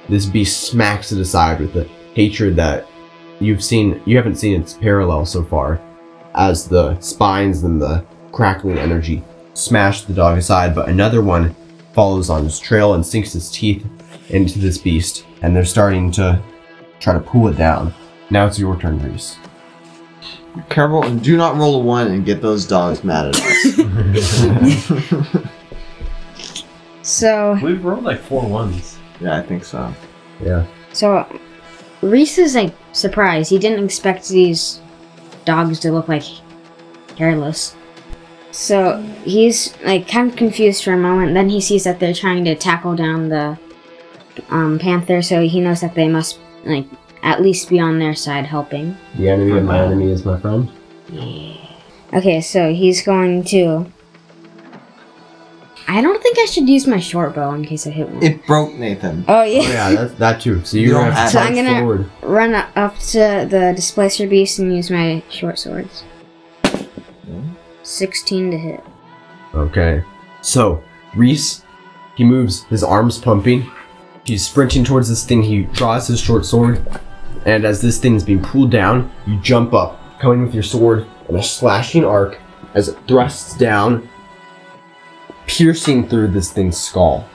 this beast smacks it aside with the hatred that you've seen you haven't seen its parallel so far as the spines and the crackling energy smash the dog aside but another one follows on his trail and sinks his teeth into this beast and they're starting to try to pull it down now it's your turn reese Careful and do not roll a one and get those dogs mad at us. So, We've rolled like four ones. yeah, I think so. yeah so Reese is like surprised. He didn't expect these dogs to look like hairless. So he's like kind of confused for a moment. Then he sees that they're trying to tackle down the um, panther. So he knows that they must like at least be on their side helping. the enemy of my enemy is my friend Okay, so he's going to. I don't think I should use my short bow in case I hit one. It broke Nathan. oh oh yeah. yeah that's that too so You you're don't gonna have have- to So I'm gonna- forward Run up to the displacer beast and use my short swords. Sixteen to hit. Okay. So, Reese, he moves, his arms pumping. He's sprinting towards this thing. He draws his short sword. And as this thing is being pulled down, you jump up, coming with your sword and a slashing arc as it thrusts down, piercing through this thing's skull.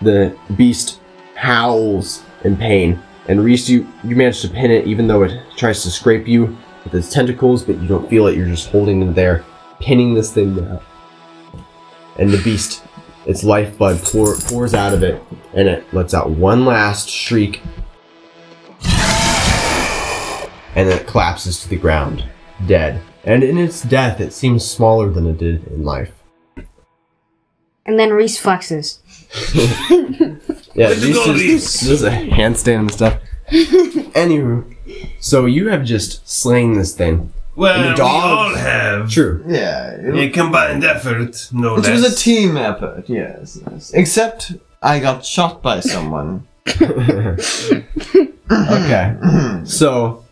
The beast howls in pain. And Reese, you, you manage to pin it even though it tries to scrape you with its tentacles, but you don't feel it. You're just holding it there, pinning this thing down. And the beast, its lifeblood pour, pours out of it, and it lets out one last shriek. And then it collapses to the ground, dead. And in its death, it seems smaller than it did in life. And then Reese flexes. Yeah, Reese just- Reese. does a handstand and stuff. Anywho, so you have just slain this thing. Well, And the we all have True. Yeah, a combined effort, no It less. was a team effort, yes, yes. Except I got shot by someone. Okay. So,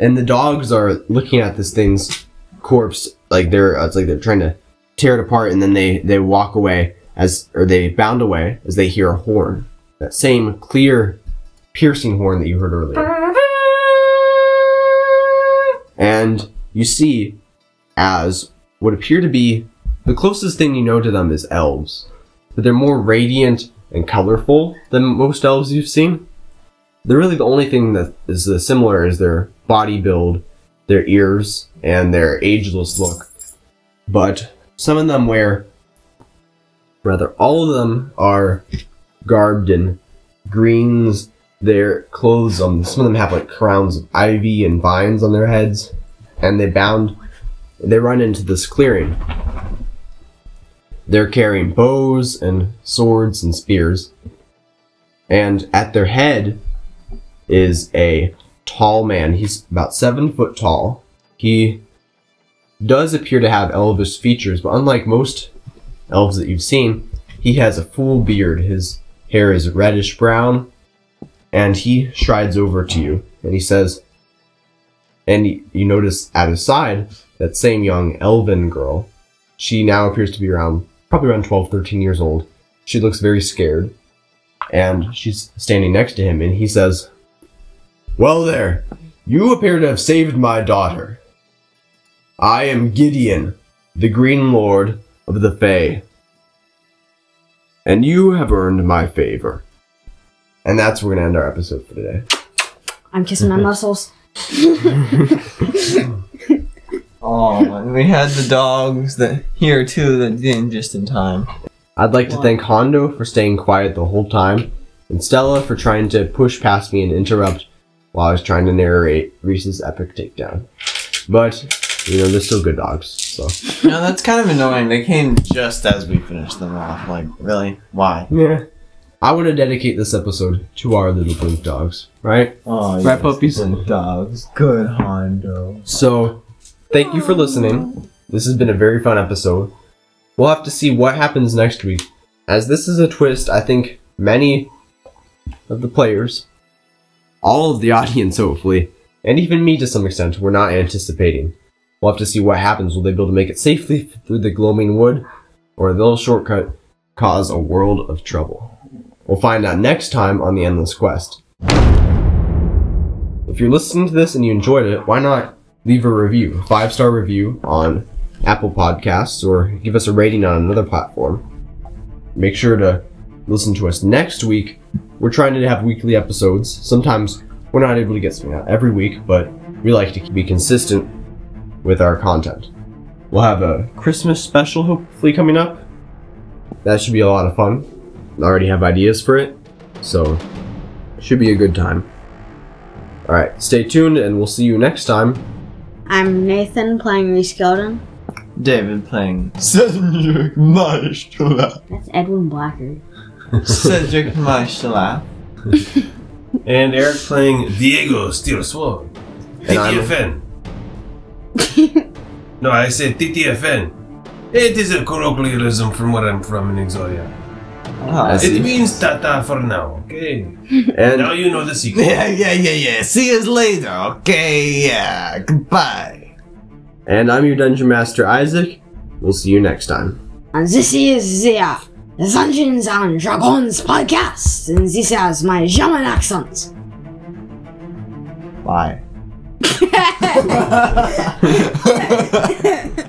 and the dogs are looking at this thing's corpse, like they're uh, it's like they're trying to tear it apart, and then they they walk away as or they bound away as they hear a horn, that same clear, piercing horn that you heard earlier, and you see as what appear to be the closest thing you know to them is elves, but they're more radiant and colorful than most elves you've seen they're really the only thing that is similar is their body build, their ears, and their ageless look. But some of them wear, rather, all of them are garbed in greens. Their clothes, um, some of them have like crowns of ivy and vines on their heads, and they bound. They run into this clearing. They're carrying bows and swords and spears, and at their head is a tall man. He's about seven foot tall. He does appear to have elvish features, but unlike most elves that you've seen, he has a full beard. His hair is reddish brown, and he strides over to you and he says, and you notice at his side that same young elven girl. She now appears to be around, probably around 12, 13 years old. She looks very scared, and she's standing next to him, and he says, well, there. You appear to have saved my daughter. I am Gideon, the Green Lord of the Fae. And you have earned my favor. And that's where we're going to end our episode for today. I'm kissing my muscles. Oh, and we had the dogs that here too that didn't just in time. I'd like to thank Hondo for staying quiet the whole time, and Stella for trying to push past me and interrupt while I was trying to narrate Reese's epic takedown. But, you know, they're still good dogs, so. No, that's kind of annoying. They came just as we finished them off. Like, really? Why? Yeah. I want to dedicate this episode to our little blink dogs, right? Oh, Right, puppies? good dogs. Good Hondo. So, thank you for listening. This has been a very fun episode. We'll have to see what happens next week. As this is a twist, I think many of the players, all of the audience hopefully, and even me to some extent, were not anticipating. We'll have to see what happens. Will they be able to make it safely through the gloaming wood, or they'll shortcut cause a world of trouble? We'll find out next time on the Endless Quest. If you're listening to this and you enjoyed it, why not leave a review, five star review on Apple Podcasts, or give us a rating on another platform. Make sure to listen to us next week. We're trying to have weekly episodes. Sometimes we're not able to get something out every week, but we like to be consistent with our content. We'll have a Christmas special hopefully coming up. That should be a lot of fun. I already have ideas for it, so should be a good time. All right, stay tuned, and we'll see you next time. I'm Nathan playing Reese Gilden. David playing Cedric Maestro. That's Edwin Blacker. Cedric Maestro. And Eric playing Diego Steel Sword. TTFN. no, I said TTFN. It is a colloquialism from where I'm from in Exodia. Ah. It means tata for now, okay? And Now you know the secret. yeah, yeah, yeah, yeah. See us later, okay? Yeah, goodbye. and I'm your dungeon master Isaac. We'll see you next time. And this is the uh, Dungeons and Dragons podcast. And this is my German accent. Bye.